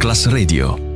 Masterclass Radio.